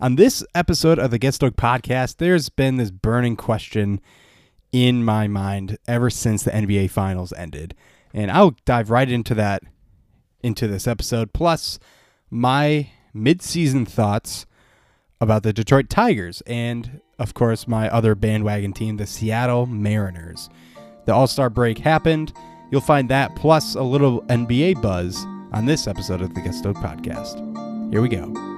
On this episode of the Get Stoked podcast, there's been this burning question in my mind ever since the NBA Finals ended. And I'll dive right into that into this episode, plus my mid-season thoughts about the Detroit Tigers and, of course, my other bandwagon team, the Seattle Mariners. The All Star break happened. You'll find that plus a little NBA buzz on this episode of the Get Stoked podcast. Here we go.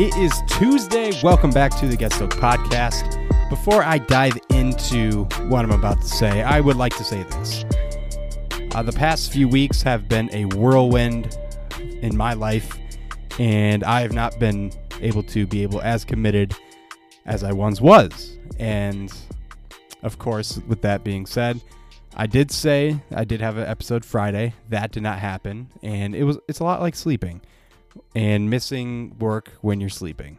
It is Tuesday. Welcome back to the Get Stoked podcast. Before I dive into what I'm about to say, I would like to say this. Uh, the past few weeks have been a whirlwind in my life, and I have not been able to be able as committed as I once was. And of course, with that being said, I did say I did have an episode Friday. That did not happen, and it was it's a lot like sleeping and missing work when you're sleeping.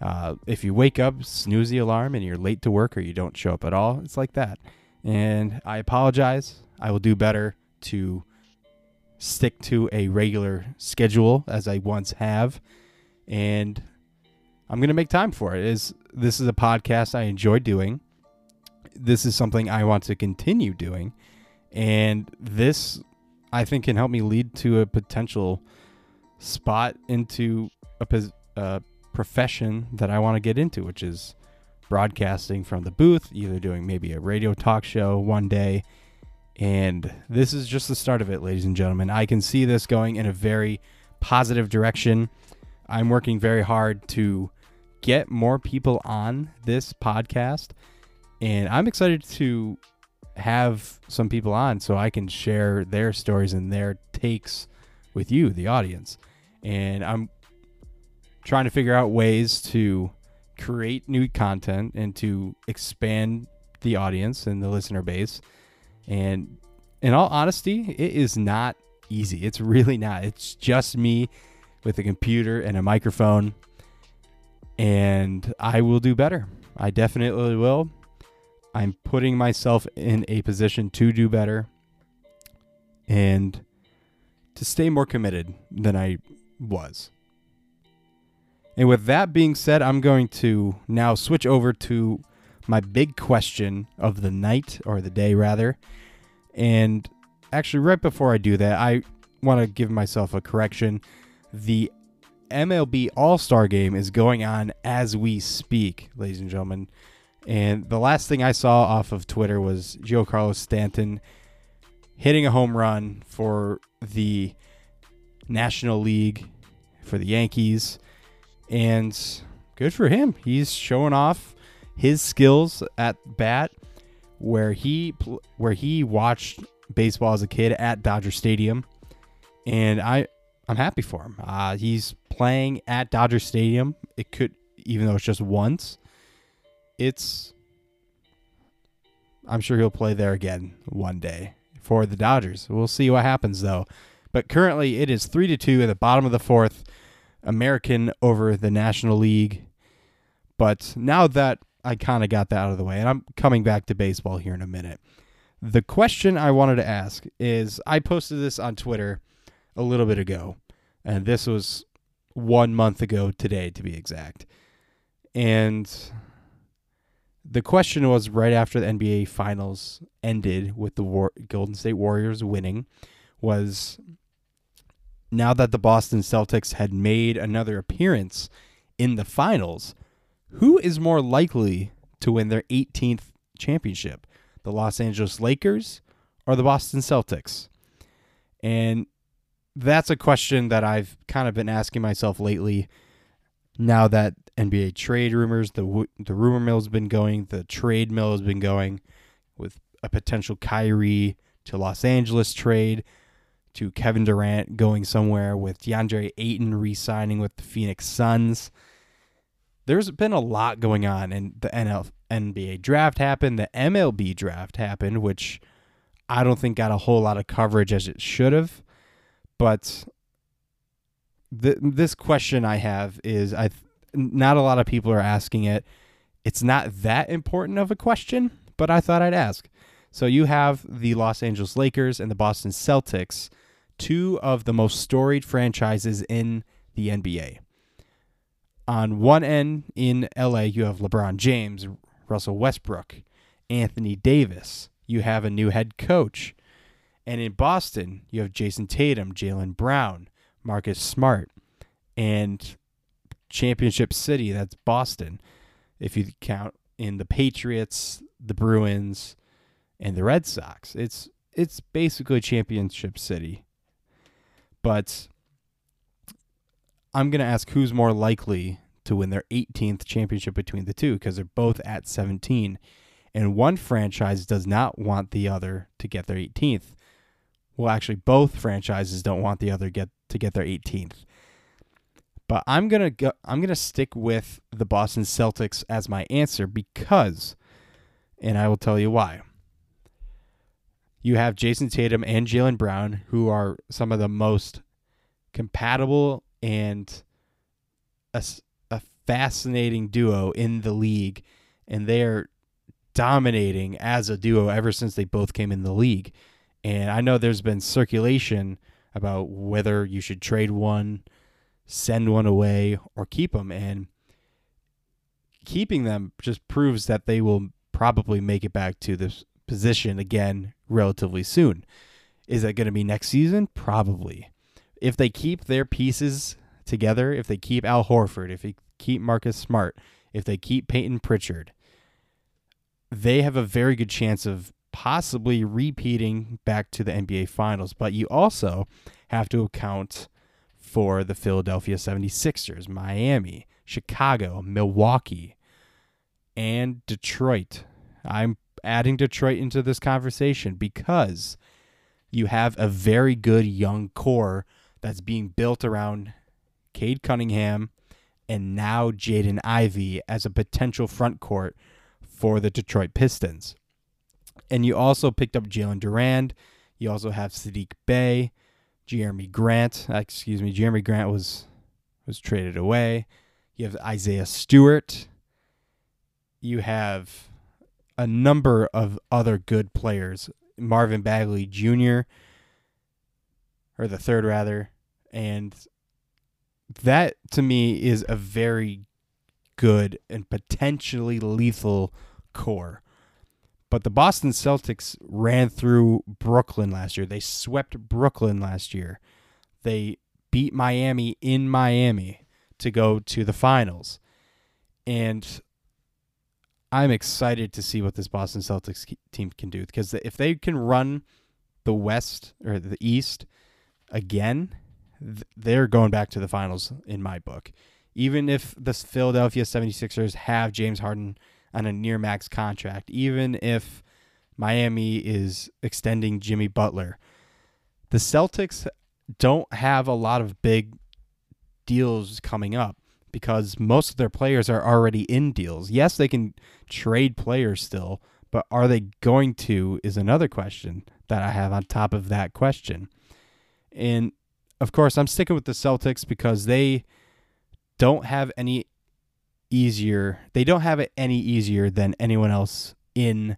Uh, if you wake up, snooze the alarm, and you're late to work or you don't show up at all, it's like that. And I apologize. I will do better to stick to a regular schedule as I once have. And I'm going to make time for it. Is This is a podcast I enjoy doing. This is something I want to continue doing. And this, I think, can help me lead to a potential spot into a profession that I want to get into, which is broadcasting from the booth, either doing maybe a radio talk show one day. And this is just the start of it, ladies and gentlemen. I can see this going in a very positive direction. I'm working very hard to get more people on this podcast. And I'm excited to have some people on so I can share their stories and their takes with you, the audience and I'm trying to figure out ways to create new content and to expand the audience and the listener base. And in all honesty, it is not easy. It's really not. It's just me with a computer and a microphone. And I will do better. I definitely will. I'm putting myself in a position to do better and to stay more committed than I was. And with that being said, I'm going to now switch over to my big question of the night, or the day rather. And actually, right before I do that, I want to give myself a correction. The MLB All Star game is going on as we speak, ladies and gentlemen. And the last thing I saw off of Twitter was Giancarlo Stanton hitting a home run for the National League for the Yankees. And good for him. He's showing off his skills at bat where he where he watched baseball as a kid at Dodger Stadium. And I I'm happy for him. Uh, he's playing at Dodger Stadium. It could even though it's just once. It's I'm sure he'll play there again one day for the Dodgers. We'll see what happens though. But currently, it is three to two at the bottom of the fourth. American over the National League. But now that I kind of got that out of the way, and I'm coming back to baseball here in a minute. The question I wanted to ask is I posted this on Twitter a little bit ago, and this was one month ago today, to be exact. And the question was right after the NBA Finals ended with the War- Golden State Warriors winning was now that the Boston Celtics had made another appearance in the finals, who is more likely to win their 18th championship? The Los Angeles Lakers or the Boston Celtics? And that's a question that I've kind of been asking myself lately. Now that NBA trade rumors, the the rumor mill has been going, the trade mill has been going with a potential Kyrie to Los Angeles trade to Kevin Durant going somewhere with DeAndre Ayton re-signing with the Phoenix Suns. There's been a lot going on, and the NL, NBA draft happened, the MLB draft happened, which I don't think got a whole lot of coverage as it should have. But th- this question I have is I not a lot of people are asking it. It's not that important of a question, but I thought I'd ask. So you have the Los Angeles Lakers and the Boston Celtics, two of the most storied franchises in the NBA. On one end in LA, you have LeBron James, Russell Westbrook, Anthony Davis. You have a new head coach. And in Boston, you have Jayson Tatum, Jaylen Brown, Marcus Smart, and Championship City, that's Boston. If you count in the Patriots, the Bruins, and the Red Sox. It's it's basically championship city. But I'm going to ask who's more likely to win their 18th championship between the two because they're both at 17 and one franchise does not want the other to get their 18th. Well, actually both franchises don't want the other get to get their 18th. But I'm to go I'm going to stick with the Boston Celtics as my answer because and I will tell you why. You have Jayson Tatum and Jaylen Brown, who are some of the most compatible and a, a fascinating duo in the league, and they're dominating as a duo ever since they both came in the league. And I know there's been circulation about whether you should trade one, send one away, or keep them. And keeping them just proves that they will probably make it back to this position again relatively soon. Is that going to be next season? Probably. If they keep their pieces together, if they keep Al Horford, if they keep Marcus Smart, if they keep Payton Pritchard, they have a very good chance of possibly repeating back to the NBA Finals. But you also have to account for the Philadelphia 76ers, Miami, Chicago, Milwaukee, and Detroit. I'm adding Detroit into this conversation because you have a very good young core that's being built around Cade Cunningham and now Jaden Ivey as a potential front court for the Detroit Pistons. And you also picked up Jalen Duren. You also have Saddiq Bey, Jerami Grant. Excuse me, Jerami Grant was was traded away. You have Isaiah Stewart. You have a number of other good players. Marvin Bagley Jr. or the third rather, and that to me is a very good and potentially lethal core. But the Boston Celtics ran through Brooklyn last year. They swept Brooklyn last year. They beat Miami in Miami to go to the finals. And I'm excited to see what this Boston Celtics team can do because if they can run the West or the East again, they're going back to the finals in my book. Even if the Philadelphia 76ers have James Harden on a near max contract, even if Miami is extending Jimmy Butler, the Celtics don't have a lot of big deals coming up because most of their players are already in deals. Yes, they can trade players still, but are they going to is another question that I have on top of that question. And of course, I'm sticking with the Celtics because they don't have any easier. They don't have it any easier than anyone else in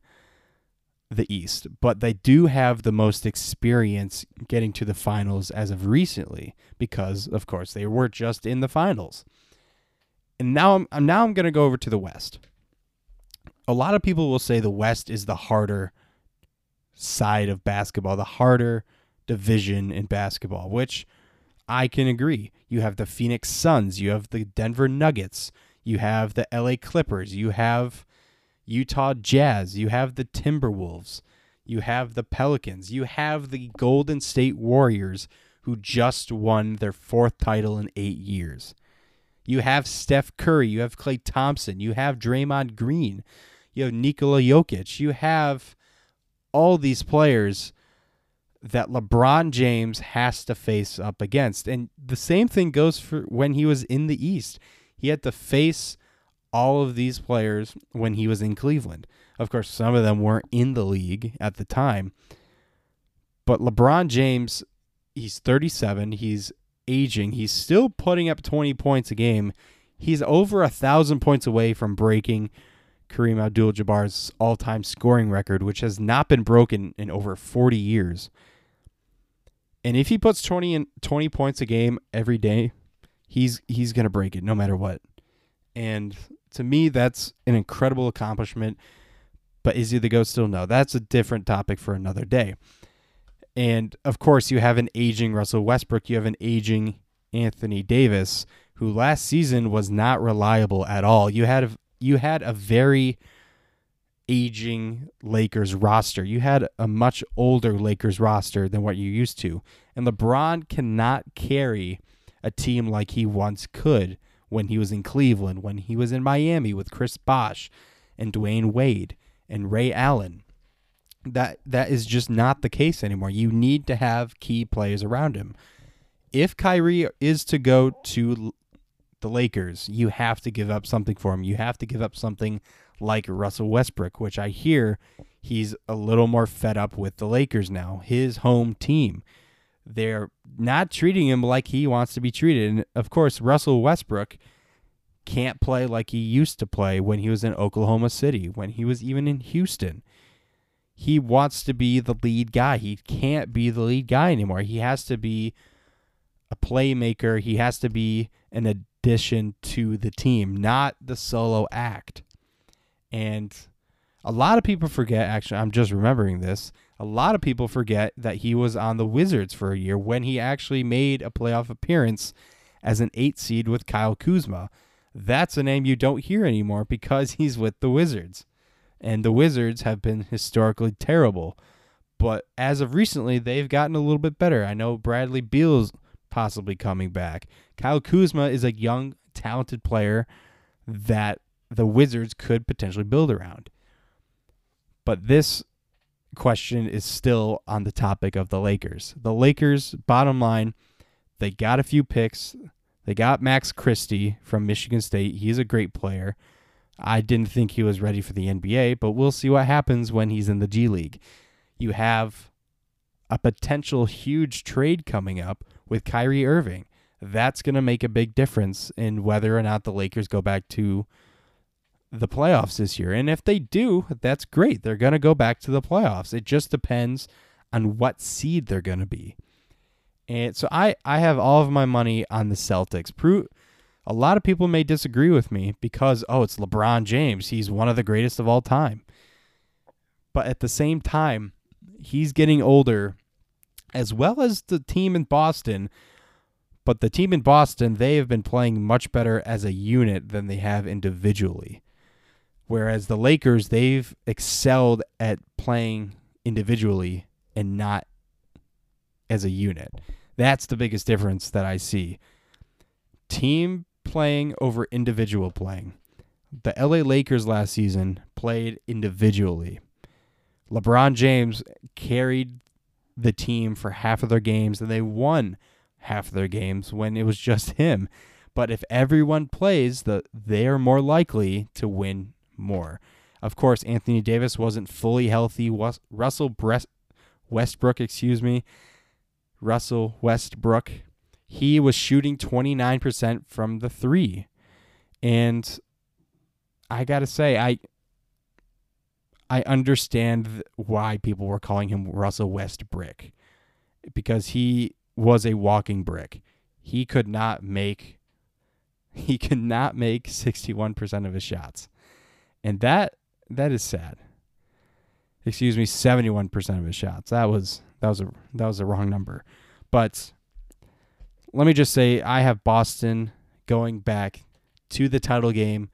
the East, but they do have the most experience getting to the finals as of recently because of course they were just in the finals. And now I'm, now I'm going to go over to the West. A lot of people will say the West is the harder side of basketball, the harder division in basketball, which I can agree. You have the Phoenix Suns, you have the Denver Nuggets, you have the LA Clippers, you have Utah Jazz, you have the Timberwolves, you have the Pelicans, you have the Golden State Warriors who just won their fourth title in 8 years. You have Steph Curry. You have Klay Thompson. You have Draymond Green. You have Nikola Jokic. You have all these players that LeBron James has to face up against. And the same thing goes for when he was in the East. He had to face all of these players when he was in Cleveland. Of course, some of them weren't in the league at the time. But LeBron James, he's 37. He's aging, he's still putting up 20 points a game. He's over a thousand points away from breaking Kareem Abdul-Jabbar's all-time scoring record, which has not been broken in over 40 years. And if he puts 20 and 20 points a game every day, he's he's going to break it no matter what. And to me that's an incredible accomplishment. But is he the GOAT still? No. That's a different topic for another day. And of course, you have an aging Russell Westbrook, you have an aging Anthony Davis, who last season was not reliable at all. You had a, you had a very aging Lakers roster. You had a much older Lakers roster than what you used to. And LeBron cannot carry a team like he once could when he was in Cleveland, when he was in Miami with Chris Bosh and Dwyane Wade and Ray Allen. That that is just not the case anymore. You need to have key players around him. If Kyrie is to go to the Lakers, you have to give up something for him. You have to give up something like Russell Westbrook, which I hear he's a little more fed up with the Lakers now, his home team. They're not treating him like he wants to be treated. And of course, Russell Westbrook can't play like he used to play when he was in Oklahoma City, when he was even in Houston. He wants to be the lead guy. He can't be the lead guy anymore. He has to be a playmaker. He has to be an addition to the team, not the solo act. And a lot of people forget, actually, I'm just remembering this. A lot of people forget that he was on the Wizards for a year when he actually made a playoff appearance as an eight seed with Kyle Kuzma. That's a name you don't hear anymore because he's with the Wizards. And the Wizards have been historically terrible. But as of recently, they've gotten a little bit better. I know Bradley Beal's possibly coming back. Kyle Kuzma is a young, talented player that the Wizards could potentially build around. But this question is still on the topic of the Lakers. The Lakers, bottom line, they got a few picks. They got Max Christie from Michigan State. He's a great player. I didn't think he was ready for the NBA, but we'll see what happens when he's in the G League. You have a potential huge trade coming up with Kyrie Irving. That's going to make a big difference in whether or not the Lakers go back to the playoffs this year. And if they do, that's great. They're going to go back to the playoffs. It just depends on what seed they're going to be. And so I, I have all of my money on the Celtics. Pro- a lot of people may disagree with me because, oh, it's LeBron James. He's one of the greatest of all time. But at the same time, he's getting older, as well as the team in Boston. But the team in Boston, they have been playing much better as a unit than they have individually. Whereas the Lakers, they've excelled at playing individually and not as a unit. That's the biggest difference that I see. Team playing over individual playing. The LA Lakers last season played individually. LeBron James carried the team for half of their games and they won half of their games when it was just him. But if everyone plays, the they are more likely to win more. Of course, Anthony Davis wasn't fully healthy. Russell Westbrook, excuse me, Russell Westbrook, he was shooting 29% from the three. And I got to say, I I understand why people were calling him Russell West Brick because he was a walking brick. He could not make he could not make 61% of his shots. And that that is sad. Excuse me, 71% of his shots. That was that was a that was a wrong number. But let me just say I have Boston going back to the title game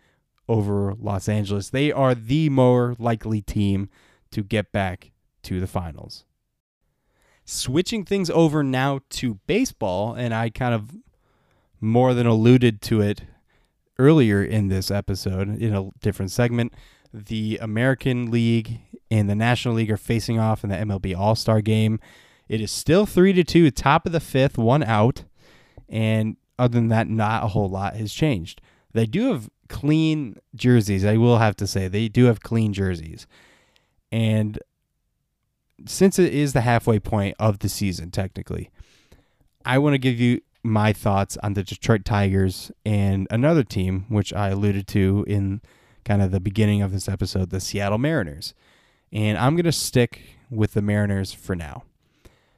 over Los Angeles. They are the more likely team to get back to the finals. Switching things over now to baseball, and I kind of more than alluded to it earlier in this episode in a different segment, the American League and the National League are facing off in the MLB All Star game. It is still three to two, top of the fifth, one out, and other than that, not a whole lot has changed. They do have clean jerseys. I will have to say they do have clean jerseys, and since it is the halfway point of the season, technically, I want to give you my thoughts on the Detroit Tigers and another team, which I alluded to in kind of the beginning of this episode, the Seattle Mariners. And I'm going to stick with the Mariners for now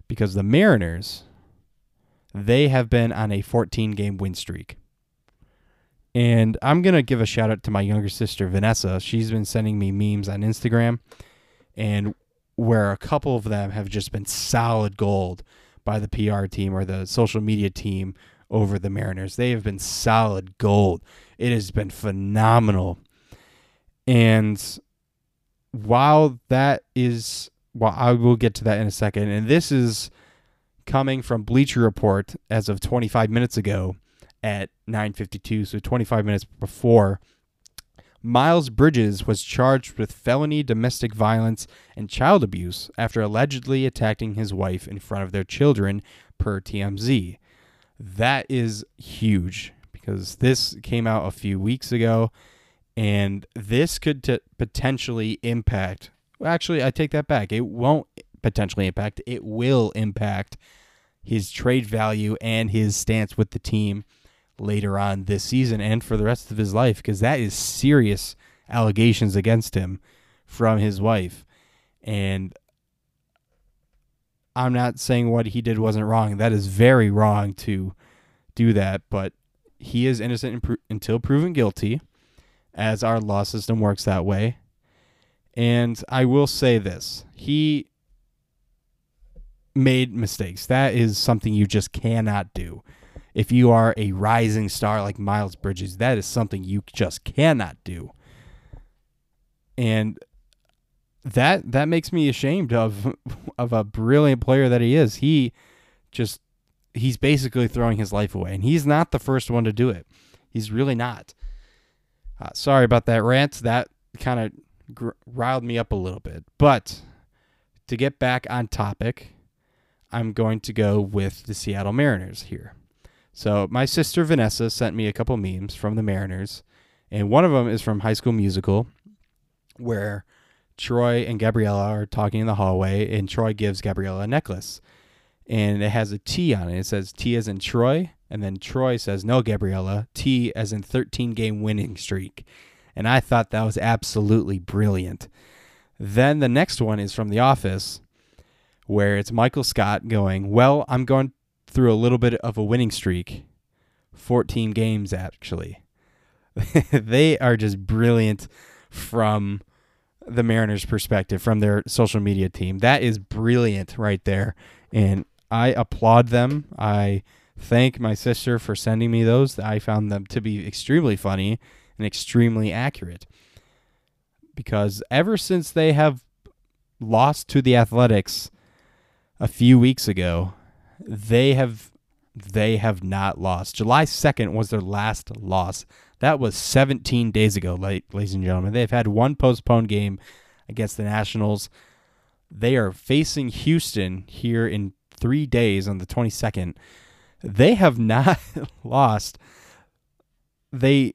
because the Mariners, they have been on a 14 game win streak. And I'm going to give a shout out to my younger sister, Vanessa. She's been sending me memes on Instagram, and where a couple of them have just been solid gold by the PR team or the social media team over the Mariners. They have been solid gold. It has been phenomenal. And while that is, well, I will get to that in a second. And this is coming from Bleacher Report as of 25 minutes ago at 9:52, so 25 minutes before Miles Bridges was charged with felony domestic violence and child abuse after allegedly attacking his wife in front of their children, per TMZ. That is huge because this came out a few weeks ago, and this could t- potentially impact. Actually, I take that back. It won't potentially impact, it will impact his trade value and his stance with the team later on this season and for the rest of his life because that is serious allegations against him from his wife. And I'm not saying what he did wasn't wrong. That is very wrong to do that, but he is innocent until proven guilty, as our law system works that way. And I will say this he made mistakes. That is something you just cannot do if you are a rising star like Miles Bridges, that is something you just cannot do. And that that makes me ashamed of of a brilliant player that he is. He just he's basically throwing his life away, and he's not the first one to do it. He's really not. Uh, sorry about that rant. That kind of gr- riled me up a little bit. But to get back on topic, I'm going to go with the Seattle Mariners here. So my sister Vanessa sent me a couple memes from the Mariners, and one of them is from High School Musical, where Troy and Gabriella are talking in the hallway, and Troy gives Gabriella a necklace, and it has a T on it. It says T as in Troy, and then Troy says no, Gabriella, T as in 13 game winning streak, and I thought that was absolutely brilliant. Then the next one is from The Office, where it's Michael Scott going, Well, I'm going through a little bit of a winning streak 14 games, actually. they are just brilliant from the Mariners' perspective, from their social media team. That is brilliant right there. And I applaud them. I thank my sister for sending me those. I found them to be extremely funny and extremely accurate. Because ever since they have lost to the Athletics a few weeks ago, they have they have not lost. July 2nd was their last loss. That was 17 days ago, ladies and gentlemen. They've had one postponed game against the Nationals. They are facing Houston here in three days on the 22nd. They have not lost. They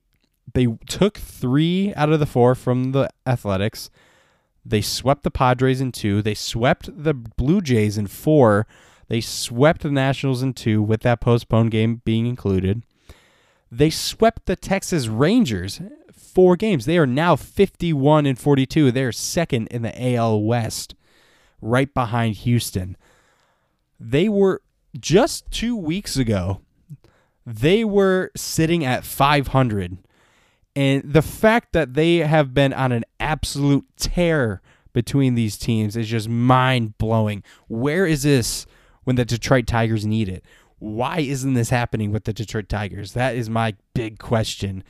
they took three out of the four from the Athletics. They swept the Padres in two. They swept the Blue Jays in four. They swept the Nationals in two, with that postponed game being included. They swept the Texas Rangers four games. They are now 51 and 42. They're second in the AL West, right behind Houston. They were just two weeks ago, they were sitting at 500. And the fact that they have been on an absolute tear between these teams is just mind blowing. Where is this when the Detroit Tigers need it. Why isn't this happening with the Detroit Tigers? That is my big question.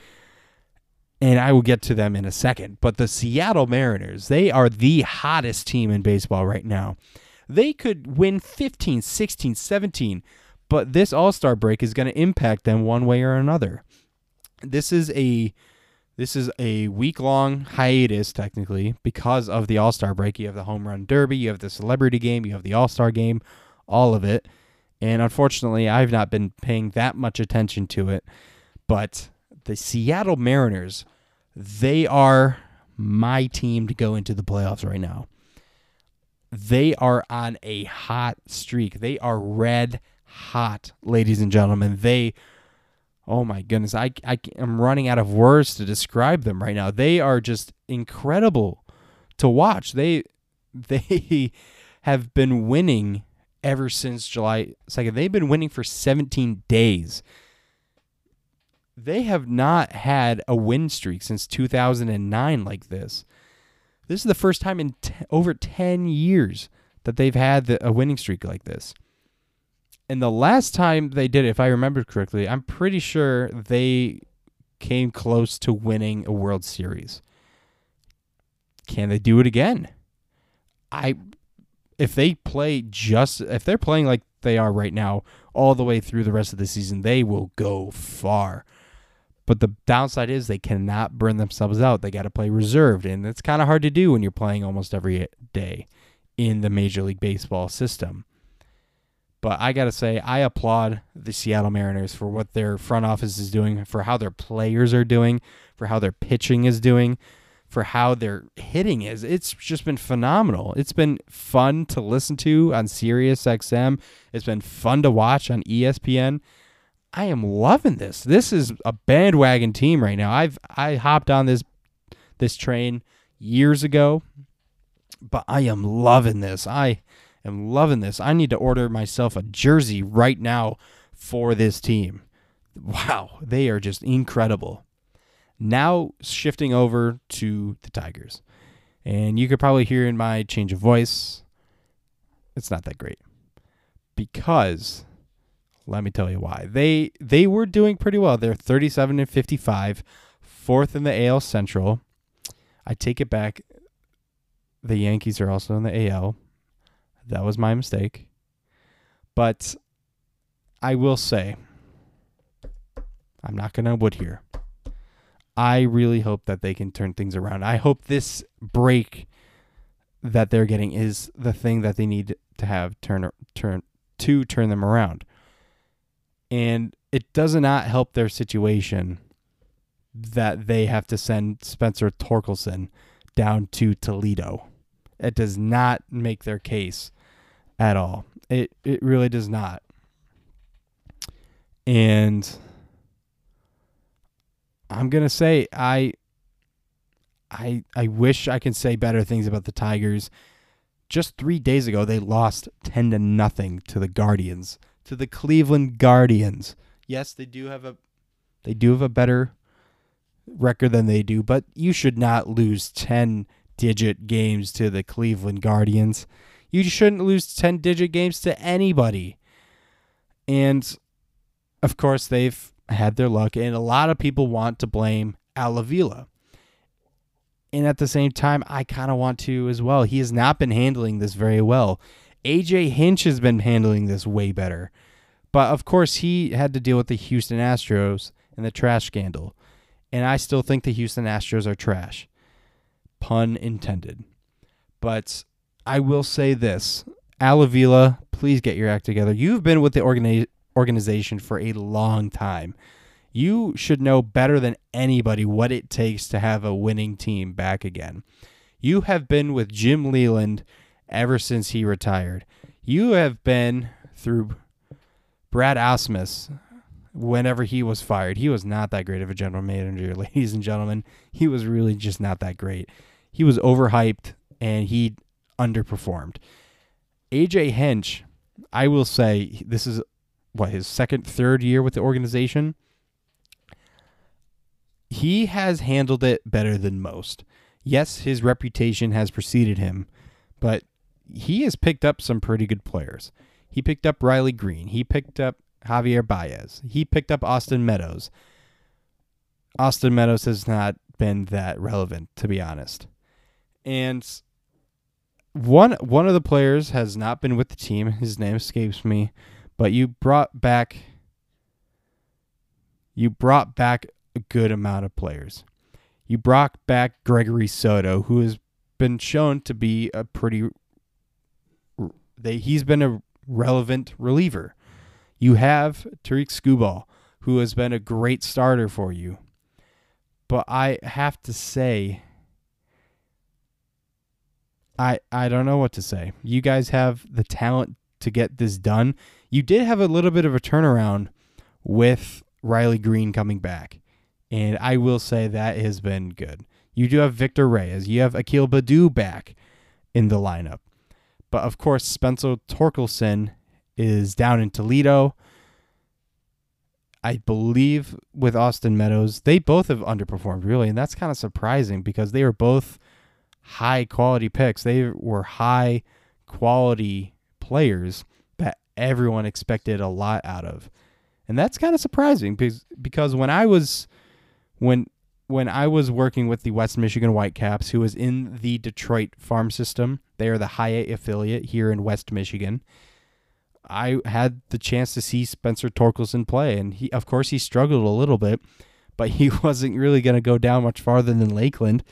And I will get to them in a second. But the Seattle Mariners, they are the hottest team in baseball right now. They could win 15, 16, 17, but this All Star break is going to impact them one way or another. This is a this is a week long hiatus, technically, because of the All Star break. You have the home run derby, you have the celebrity game, you have the All Star game all of it. And unfortunately, I've not been paying that much attention to it. But the Seattle Mariners, they are my team to go into the playoffs right now. They are on a hot streak. They are red hot, ladies and gentlemen. They, oh my goodness, I, I am running out of words to describe them right now. They are just incredible to watch. They, they have been winning ever since July 2nd. They've been winning for 17 days. They have not had a win streak since 2009 like this. This is the first time in t- over 10 years that they've had the, a winning streak like this. And the last time they did it, if I remember correctly, I'm pretty sure they came close to winning a World Series. Can they do it again? I if they play just if they're playing like they are right now all the way through the rest of the season, they will go far. But the downside is they cannot burn themselves out. They got to play reserved, and it's kind of hard to do when you're playing almost every day in the Major League Baseball system. But I got to say, I applaud the Seattle Mariners for what their front office is doing, for how their players are doing, for how their pitching is doing, for how their hitting is. It's just been phenomenal. It's been fun to listen to on Sirius XM. It's been fun to watch on ESPN. I am loving this. This is a bandwagon team right now. I've I hopped on this this train years ago, but I am loving this. I am loving this. I need to order myself a jersey right now for this team. Wow, they are just incredible. Now shifting over to the Tigers. And you could probably hear in my change of voice, it's not that great. Because let me tell you why. They they were doing pretty well. They're 37 and 55, fourth in the AL Central. I take it back. The Yankees are also in the AL. That was my mistake. But I will say I'm not going to wood here. I really hope that they can turn things around. I hope this break that they're getting is the thing that they need to have turn turn to turn them around. And it does not help their situation that they have to send Spencer Torkelson down to Toledo. It does not make their case at all. It it really does not. And I'm gonna say I I I wish I can say better things about the Tigers. Just three days ago, they lost ten to nothing to the Guardians, to the Cleveland Guardians. Yes, they do have a they do have a better record than they do, but you should not lose ten digit games to the Cleveland Guardians. You shouldn't lose 10 digit games to anybody. And of course, they've had their luck, and a lot of people want to blame Al Avila. And at the same time, I kind of want to as well. He has not been handling this very well. AJ Hinch has been handling this way better. But of course, he had to deal with the Houston Astros and the trash scandal. And I still think the Houston Astros are trash. Pun intended. But I will say this Al Avila, please get your act together. You've been with the organi- organization for a long time. You should know better than anybody what it takes to have a winning team back again. You have been with Jim Leyland ever since he retired. You have been through Brad Ausmus whenever he was fired. He was not that great of a general manager, ladies and gentlemen. He was really just not that great. He was overhyped and he underperformed. AJ Hinch, I will say this is what his second, third year with the organization. He has handled it better than most. Yes, his reputation has preceded him, but he has picked up some pretty good players. He picked up Riley Greene. He picked up Javier Baez. He picked up Austin Meadows. Austin Meadows has not been that relevant, to be honest. And one one of the players has not been with the team. His name escapes me, but you brought back you brought back a good amount of players. You brought back Gregory Soto, who has been shown to be a pretty they he's been a relevant reliever. You have Tarik Skubal, who has been a great starter for you. But I have to say I I don't know what to say. You guys have the talent to get this done. you did have a little bit of a turnaround with Riley Greene coming back. And I will say that has been good. You do have Victor Reyes. You have Akil Baddoo back in the lineup. But of course, Spencer Torkelson is down in Toledo. I believe with Austin Meadows, they both have underperformed really, and that's kind of surprising because they were both high quality picks. They were high quality players that everyone expected a lot out of. And that's kind of surprising because because when I was when when I was working with the West Michigan Whitecaps, who was in the Detroit farm system, they are the high A affiliate here in West Michigan. I had the chance to see Spencer Torkelson play, and he, of course, he struggled a little bit, but he wasn't really going to go down much farther than Lakeland.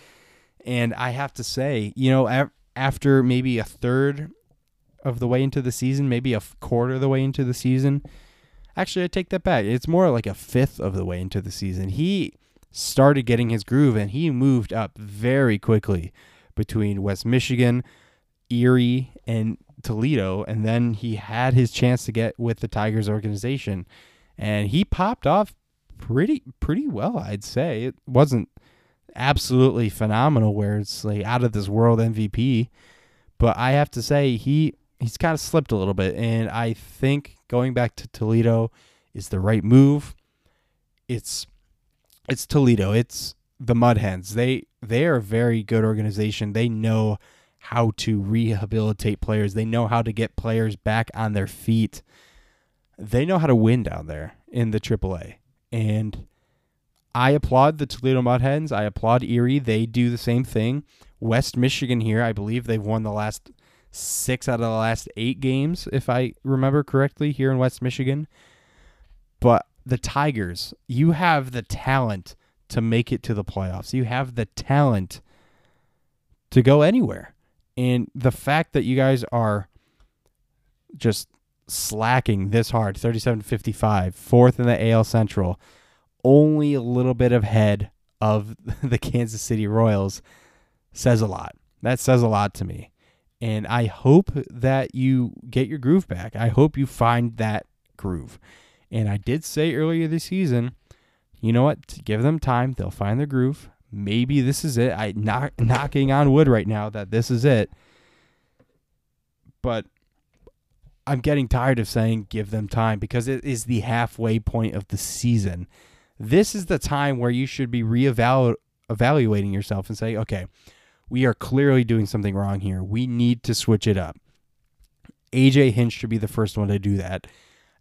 And I have to say, you know, after maybe a third of the way into the season, maybe a quarter of the way into the season, actually, I take that back. It's more like a fifth of the way into the season. He started getting his groove, and he moved up very quickly between West Michigan, Erie, and Toledo, and then he had his chance to get with the Tigers organization, and he popped off pretty pretty well, I'd say. It wasn't absolutely phenomenal where it's like out of this world MVP, but I have to say he he's kind of slipped a little bit, and I think going back to Toledo is the right move. It's it's Toledo. It's the Mud Hens. They they are a very good organization. They know how to rehabilitate players. They know how to get players back on their feet. They know how to win down there in the AAA. And I applaud the Toledo Mud Hens. I applaud Erie. They do the same thing. West Michigan here, I believe they've won the last six out of the last eight games, if I remember correctly, here in West Michigan. But the Tigers, you have the talent to make it to the playoffs. You have the talent to go anywhere. And the fact that you guys are just slacking this hard, 37 55, fourth in the AL Central, only a little bit of head of the Kansas City Royals says a lot. That says a lot to me. And I hope that you get your groove back. I hope you find that groove. And I did say earlier this season, you know what? Give them time. They'll find their groove maybe this is it. I knock knocking on wood right now that this is it. But I'm getting tired of saying give them time because it is the halfway point of the season. This is the time where you should be reevaluating evaluating yourself and say, okay, we are clearly doing something wrong here. We need to switch it up. AJ Hinch should be the first one to do that.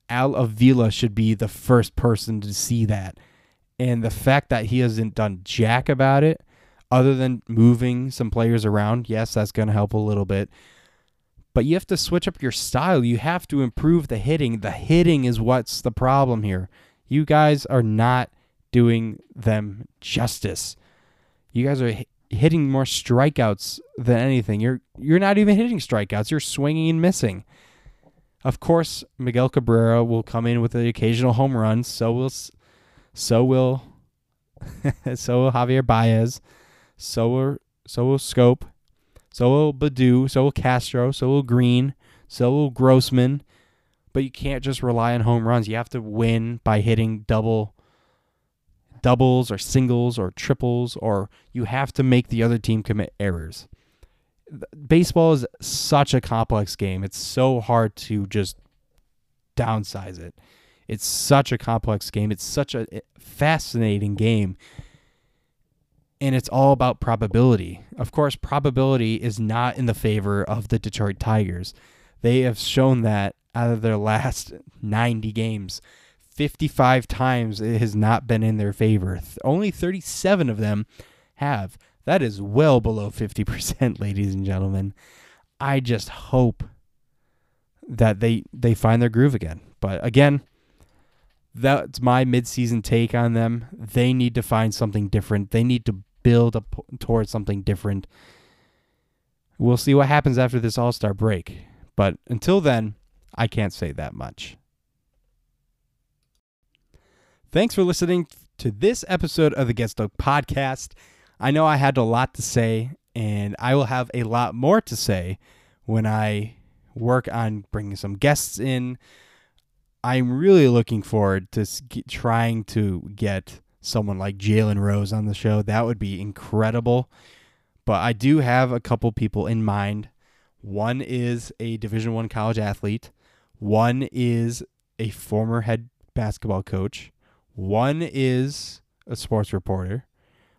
Al Avila should be the first person to see that. And the fact that he hasn't done jack about it, other than moving some players around, yes, that's going to help a little bit. But you have to switch up your style. You have to improve the hitting. The hitting is what's the problem here. You guys are not doing them justice. You guys are hitting more strikeouts than anything. You're you're not even hitting strikeouts. You're swinging and missing. Of course, Miguel Cabrera will come in with the occasional home run. So will so will so will Javier Baez. So will so will Schoop. So will Baddoo. So will Castro. So will Greene. So will Grossman. But you can't just rely on home runs. You have to win by hitting double doubles or singles or triples or you have to make the other team commit errors. Baseball is such a complex game. It's so hard to just downsize it. It's such a complex game. It's such a eh, fascinating game. And it's all about probability. Of course, probability is not in the favor of the Detroit Tigers. They have shown that out of their last 90 games, 55 times it has not been in their favor. Only 37 of them have. That is well below 50%, ladies and gentlemen. I just hope that they they find their groove again. But again, that's my midseason take on them. They need to find something different. They need to build up towards something different. We'll see what happens after this All Star break. But until then, I can't say that much. Thanks for listening to this episode of the Get Stoked podcast. I know I had a lot to say, and I will have a lot more to say when I work on bringing some guests in I'm really looking forward to trying to get someone like Jalen Rose on the show. That would be incredible. But I do have a couple people in mind. One is a Division One college athlete. One is a former head basketball coach. One is a sports reporter.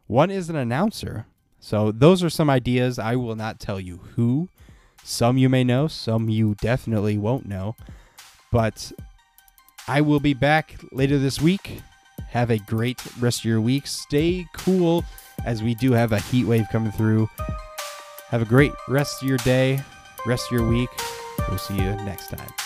One is an announcer. So those are some ideas. I will not tell you who. Some you may know, some you definitely won't know. But I will be back later this week. Have a great rest of your week. Stay cool as we do have a heat wave coming through. Have a great rest of your day, rest of your week. We'll see you next time.